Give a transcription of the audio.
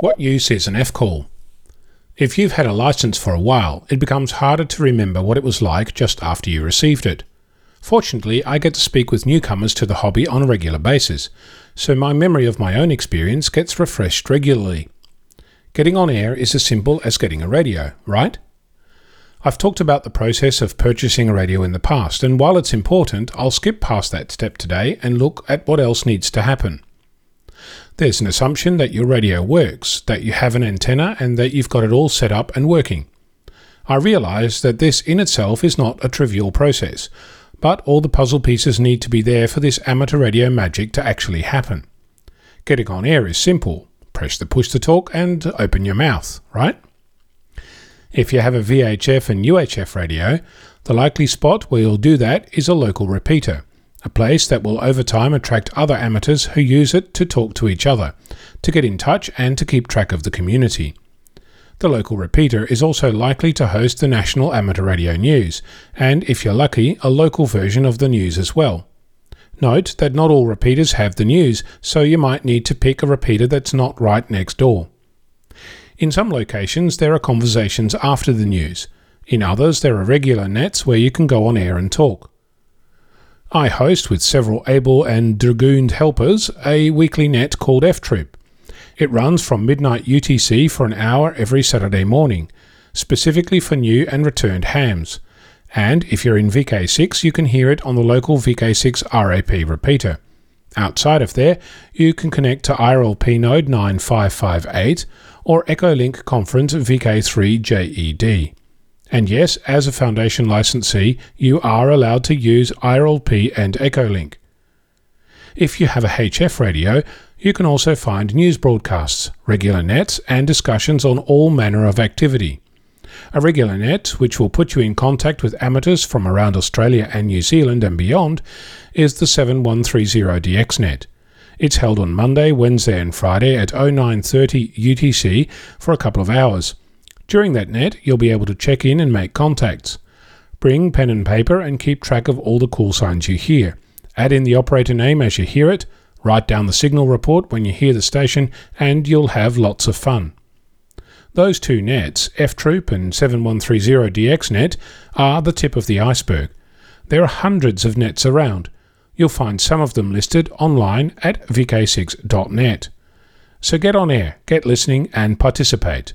What use is an F call? If you've had a license for a while, it becomes harder to remember what it was like just after you received it. Fortunately, I get to speak with newcomers to the hobby on a regular basis, so my memory of my own experience gets refreshed regularly. Getting on air is as simple as getting a radio, right? I've talked about the process of purchasing a radio in the past, and while it's important, I'll skip past that step today and look at what else needs to happen. There's an assumption that your radio works, that you have an antenna, and that you've got it all set up and working. I realise that this in itself is not a trivial process, but all the puzzle pieces need to be there for this amateur radio magic to actually happen. Getting on air is simple. Press the push to talk and open your mouth, right? If you have a VHF and UHF radio, the likely spot where you'll do that is a local repeater a place that will over time attract other amateurs who use it to talk to each other, to get in touch, and to keep track of the community. The local repeater is also likely to host the National Amateur Radio News, and if you're lucky, a local version of the news as well. Note that not all repeaters have the news, so you might need to pick a repeater that's not right next door. In some locations, there are conversations after the news. In others, there are regular nets where you can go on air and talk. I host, with several able and dragooned helpers, a weekly net called F Troop. It runs from midnight UTC for an hour every Saturday morning, specifically for new and returned hams. And if you're in VK6, you can hear it on the local VK6 RAP repeater. Outside of there, you can connect to IRLP node 9558 or Echolink Conference VK3JED. And yes, as a Foundation licensee, you are allowed to use IRLP and Echolink. If you have a HF radio, you can also find news broadcasts, regular nets, and discussions on all manner of activity. A regular net, which will put you in contact with amateurs from around Australia and New Zealand and beyond, is the 7130DX net. It's held on Monday, Wednesday, and Friday at 0930 UTC for a couple of hours. During that net, you'll be able to check in and make contacts. Bring pen and paper and keep track of all the call signs you hear. Add in the operator name as you hear it, write down the signal report when you hear the station, and you'll have lots of fun. Those two nets, F Troop and 7130DX net, are the tip of the iceberg. There are hundreds of nets around. You'll find some of them listed online at vk6.net. So get on air, get listening, and participate.